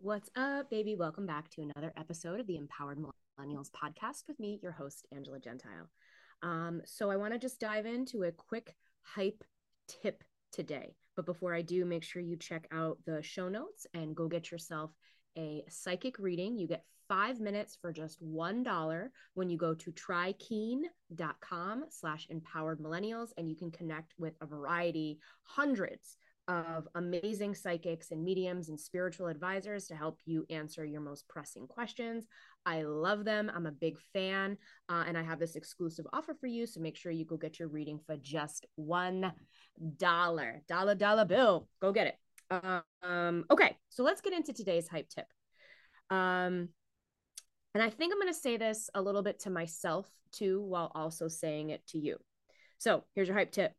What's up, baby? Welcome back to another episode of the Empowered Millennials podcast with me, your host, Angela Gentile. Um, so, I want to just dive into a quick hype tip today. But before I do, make sure you check out the show notes and go get yourself a psychic reading. You get five minutes for just $1 when you go to trykeen.com slash empowered millennials and you can connect with a variety, hundreds of amazing psychics and mediums and spiritual advisors to help you answer your most pressing questions. I love them. I'm a big fan. Uh, and I have this exclusive offer for you. So make sure you go get your reading for just $1. Dollar, dollar bill. Go get it. Um, okay. So let's get into today's hype tip. Um, and I think I'm going to say this a little bit to myself too, while also saying it to you. So here's your hype tip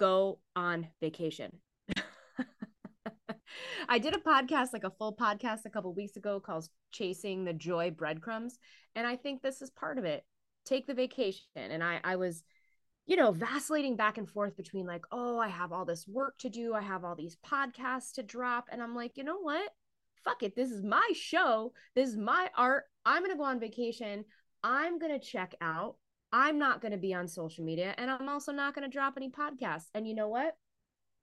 go on vacation. I did a podcast, like a full podcast a couple weeks ago called Chasing the Joy Breadcrumbs. And I think this is part of it. Take the vacation. And I, I was, you know, vacillating back and forth between like, oh, I have all this work to do. I have all these podcasts to drop. And I'm like, you know what? Fuck it. This is my show. This is my art. I'm going to go on vacation. I'm going to check out I'm not going to be on social media and I'm also not going to drop any podcasts. And you know what?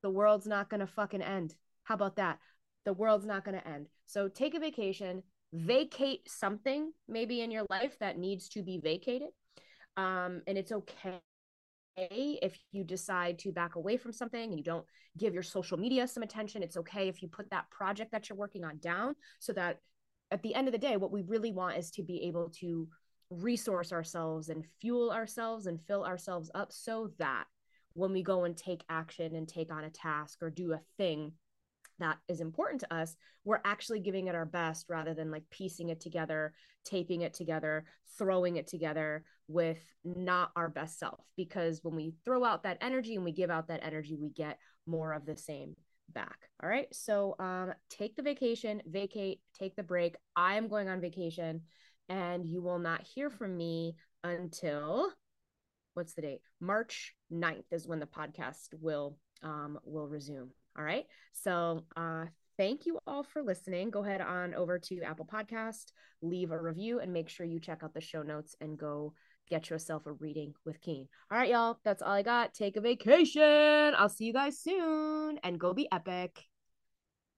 The world's not going to fucking end. How about that? The world's not going to end. So take a vacation, vacate something maybe in your life that needs to be vacated. Um, and it's okay if you decide to back away from something and you don't give your social media some attention. It's okay if you put that project that you're working on down so that at the end of the day, what we really want is to be able to resource ourselves and fuel ourselves and fill ourselves up so that when we go and take action and take on a task or do a thing that is important to us, we're actually giving it our best rather than like piecing it together, taping it together, throwing it together with not our best self. Because when we throw out that energy and we give out that energy, we get more of the same back. All right. So um, take the vacation, vacate, take the break. I am going on vacation and you will not hear from me until what's the date? March 9th is when the podcast will um will resume. All right. So uh thank you all for listening. Go ahead on over to Apple Podcast, leave a review, and make sure you check out the show notes and go get yourself a reading with Keen. All right, y'all. That's all I got. Take a vacation. I'll see you guys soon and go be epic.